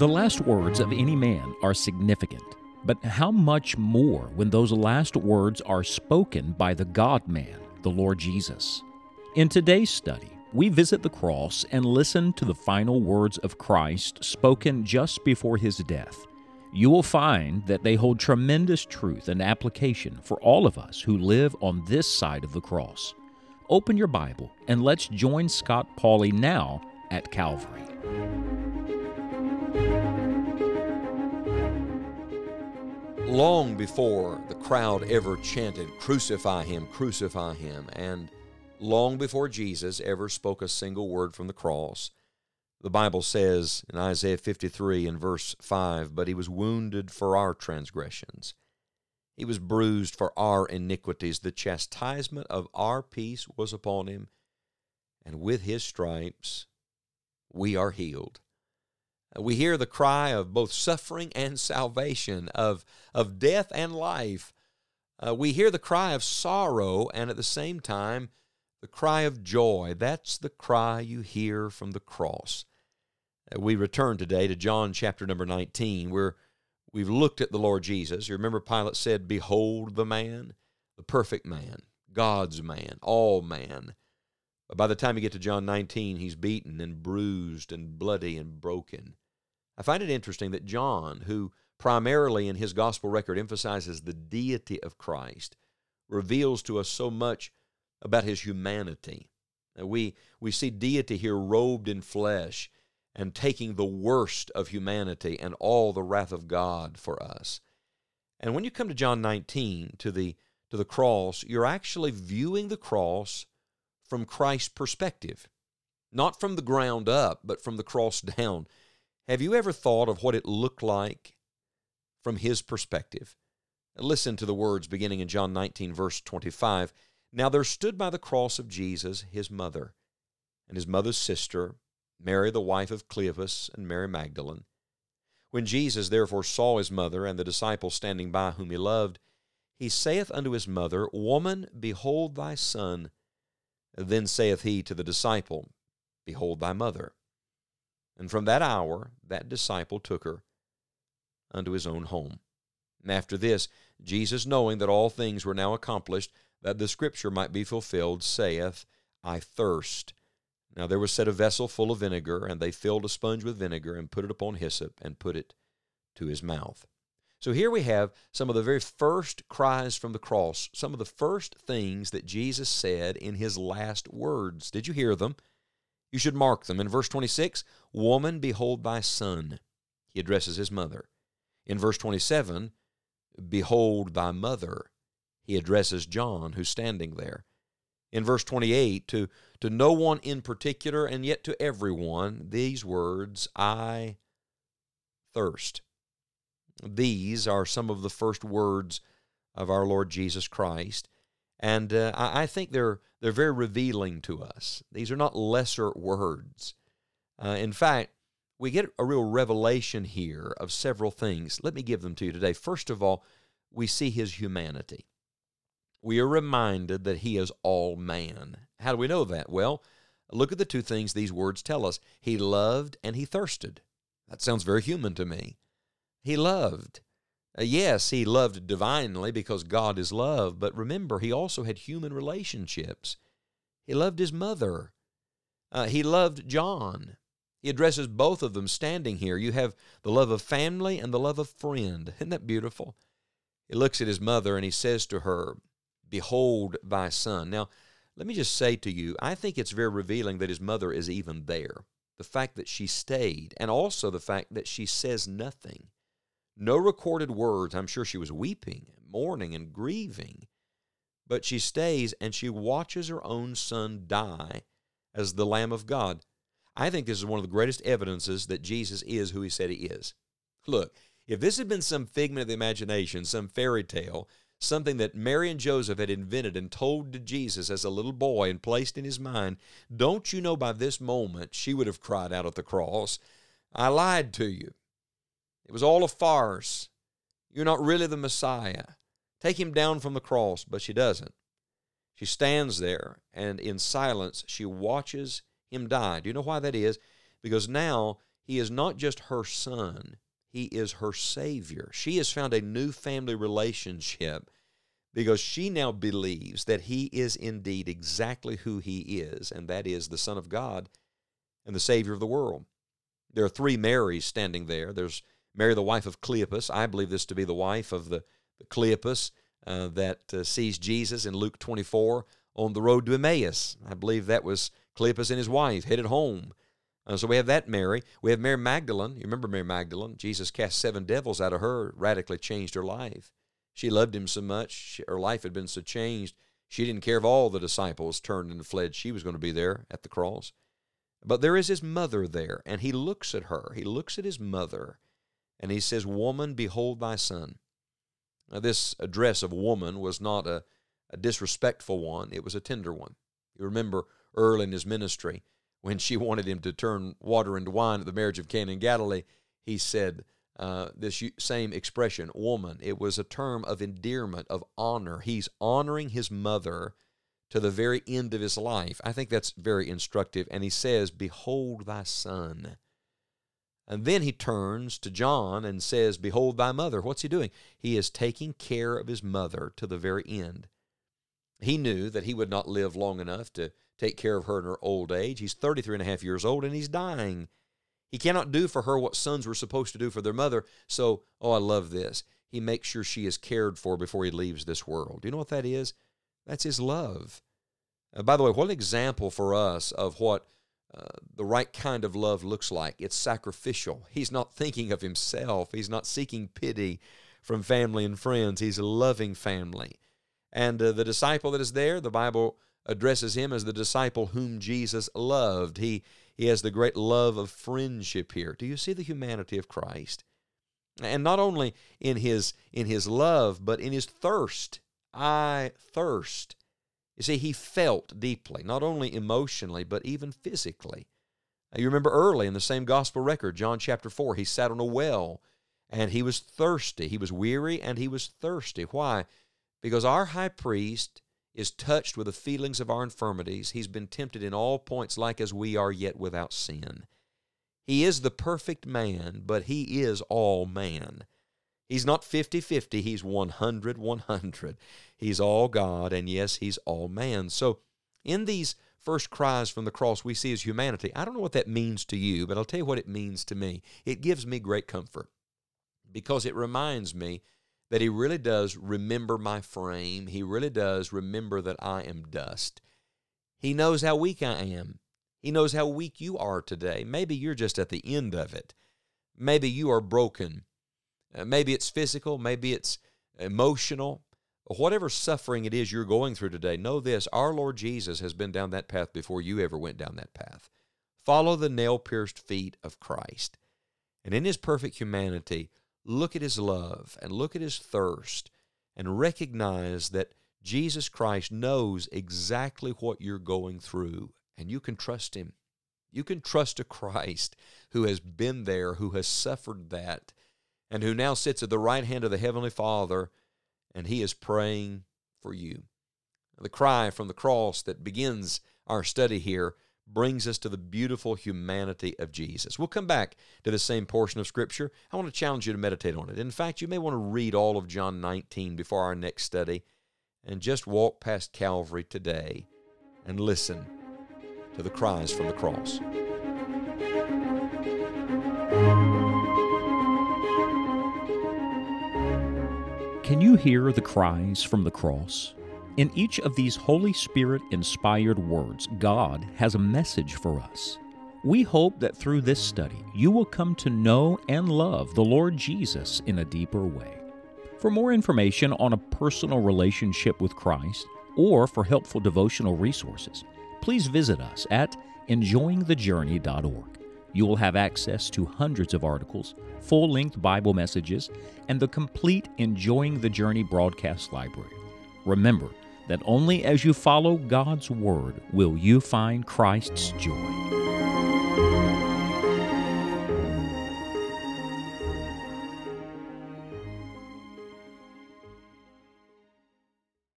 The last words of any man are significant, but how much more when those last words are spoken by the God man, the Lord Jesus? In today's study, we visit the cross and listen to the final words of Christ spoken just before his death. You will find that they hold tremendous truth and application for all of us who live on this side of the cross. Open your Bible and let's join Scott Pauley now at Calvary. Long before the crowd ever chanted, Crucify him, crucify him, and long before Jesus ever spoke a single word from the cross, the Bible says in Isaiah 53 and verse 5 But he was wounded for our transgressions, he was bruised for our iniquities. The chastisement of our peace was upon him, and with his stripes we are healed. We hear the cry of both suffering and salvation, of, of death and life. Uh, we hear the cry of sorrow, and at the same time, the cry of joy. That's the cry you hear from the cross. Uh, we return today to John chapter number 19, where we've looked at the Lord Jesus. You remember Pilate said, Behold the man, the perfect man, God's man, all man. By the time you get to John 19, he's beaten and bruised and bloody and broken. I find it interesting that John, who primarily in his gospel record emphasizes the deity of Christ, reveals to us so much about his humanity. We, we see deity here robed in flesh and taking the worst of humanity and all the wrath of God for us. And when you come to John 19, to the, to the cross, you're actually viewing the cross from Christ's perspective, not from the ground up, but from the cross down. Have you ever thought of what it looked like from his perspective? Listen to the words beginning in John 19, verse 25. Now there stood by the cross of Jesus his mother, and his mother's sister, Mary the wife of Cleophas, and Mary Magdalene. When Jesus therefore saw his mother and the disciple standing by whom he loved, he saith unto his mother, Woman, behold thy son. Then saith he to the disciple, Behold thy mother. And from that hour that disciple took her unto his own home. And after this, Jesus, knowing that all things were now accomplished, that the scripture might be fulfilled, saith, I thirst. Now there was set a vessel full of vinegar, and they filled a sponge with vinegar, and put it upon hyssop, and put it to his mouth. So here we have some of the very first cries from the cross, some of the first things that Jesus said in his last words. Did you hear them? You should mark them. In verse 26, Woman, behold thy son. He addresses his mother. In verse 27, Behold thy mother. He addresses John, who's standing there. In verse 28, to, to no one in particular, and yet to everyone, these words, I thirst. These are some of the first words of our Lord Jesus Christ. And uh, I, I, think they're, they're very revealing to us. These are not lesser words. Uh, in fact, we get a real revelation here of several things. Let me give them to you today. First of all, we see his humanity. We are reminded that he is all man. How do we know that? Well, look at the two things these words tell us. He loved and he thirsted. That sounds very human to me. He loved. Uh, yes, he loved divinely because God is love, but remember, he also had human relationships. He loved his mother. Uh, he loved John. He addresses both of them standing here. You have the love of family and the love of friend. Isn't that beautiful? He looks at his mother and he says to her, Behold thy son. Now, let me just say to you, I think it's very revealing that his mother is even there. The fact that she stayed, and also the fact that she says nothing. No recorded words. I'm sure she was weeping, mourning, and grieving. But she stays and she watches her own son die as the Lamb of God. I think this is one of the greatest evidences that Jesus is who he said he is. Look, if this had been some figment of the imagination, some fairy tale, something that Mary and Joseph had invented and told to Jesus as a little boy and placed in his mind, don't you know by this moment she would have cried out at the cross, I lied to you. It was all a farce. You're not really the Messiah. Take him down from the cross. But she doesn't. She stands there and in silence she watches him die. Do you know why that is? Because now He is not just her son, he is her Savior. She has found a new family relationship because she now believes that he is indeed exactly who he is, and that is the Son of God and the Savior of the world. There are three Marys standing there. There's Mary, the wife of Cleopas. I believe this to be the wife of the, the Cleopas uh, that uh, sees Jesus in Luke 24 on the road to Emmaus. I believe that was Cleopas and his wife headed home. Uh, so we have that Mary. We have Mary Magdalene. You remember Mary Magdalene? Jesus cast seven devils out of her, radically changed her life. She loved him so much, she, her life had been so changed, she didn't care if all the disciples turned and fled. She was going to be there at the cross. But there is his mother there, and he looks at her. He looks at his mother, and he says, Woman, behold thy son. Now, this address of woman was not a, a disrespectful one, it was a tender one. You remember early in his ministry, when she wanted him to turn water into wine at the marriage of Cana in Galilee, he said uh, this same expression, woman. It was a term of endearment, of honor. He's honoring his mother to the very end of his life. I think that's very instructive. And he says, Behold thy son. And then he turns to John and says, Behold thy mother. What's he doing? He is taking care of his mother to the very end. He knew that he would not live long enough to take care of her in her old age. He's 33 and a half years old and he's dying. He cannot do for her what sons were supposed to do for their mother. So, oh, I love this. He makes sure she is cared for before he leaves this world. Do you know what that is? That's his love. Uh, by the way, what an example for us of what the right kind of love looks like. It's sacrificial. He's not thinking of himself, he's not seeking pity from family and friends. He's a loving family. And uh, the disciple that is there, the Bible addresses him as the disciple whom Jesus loved. He, he has the great love of friendship here. Do you see the humanity of Christ? And not only in his, in his love, but in his thirst. I thirst. You see, he felt deeply, not only emotionally, but even physically. You remember early in the same gospel record, John chapter 4, he sat on a well and he was thirsty. He was weary and he was thirsty. Why? Because our high priest is touched with the feelings of our infirmities. He's been tempted in all points like as we are, yet without sin. He is the perfect man, but he is all man. He's not 50 50, he's 100 100. He's all God, and yes, he's all man. So, in these first cries from the cross, we see his humanity. I don't know what that means to you, but I'll tell you what it means to me. It gives me great comfort because it reminds me that He really does remember my frame. He really does remember that I am dust. He knows how weak I am. He knows how weak you are today. Maybe you're just at the end of it. Maybe you are broken. Uh, maybe it's physical. Maybe it's emotional. Whatever suffering it is you're going through today, know this our Lord Jesus has been down that path before you ever went down that path. Follow the nail pierced feet of Christ. And in his perfect humanity, look at his love and look at his thirst and recognize that Jesus Christ knows exactly what you're going through and you can trust him. You can trust a Christ who has been there, who has suffered that, and who now sits at the right hand of the Heavenly Father, and he is praying for you. The cry from the cross that begins our study here brings us to the beautiful humanity of Jesus. We'll come back to the same portion of Scripture. I want to challenge you to meditate on it. In fact, you may want to read all of John 19 before our next study and just walk past Calvary today and listen to the cries from the cross. Can you hear the cries from the cross? In each of these Holy Spirit inspired words, God has a message for us. We hope that through this study, you will come to know and love the Lord Jesus in a deeper way. For more information on a personal relationship with Christ or for helpful devotional resources, please visit us at enjoyingthejourney.org. You will have access to hundreds of articles, full length Bible messages, and the complete Enjoying the Journey broadcast library. Remember that only as you follow God's Word will you find Christ's joy.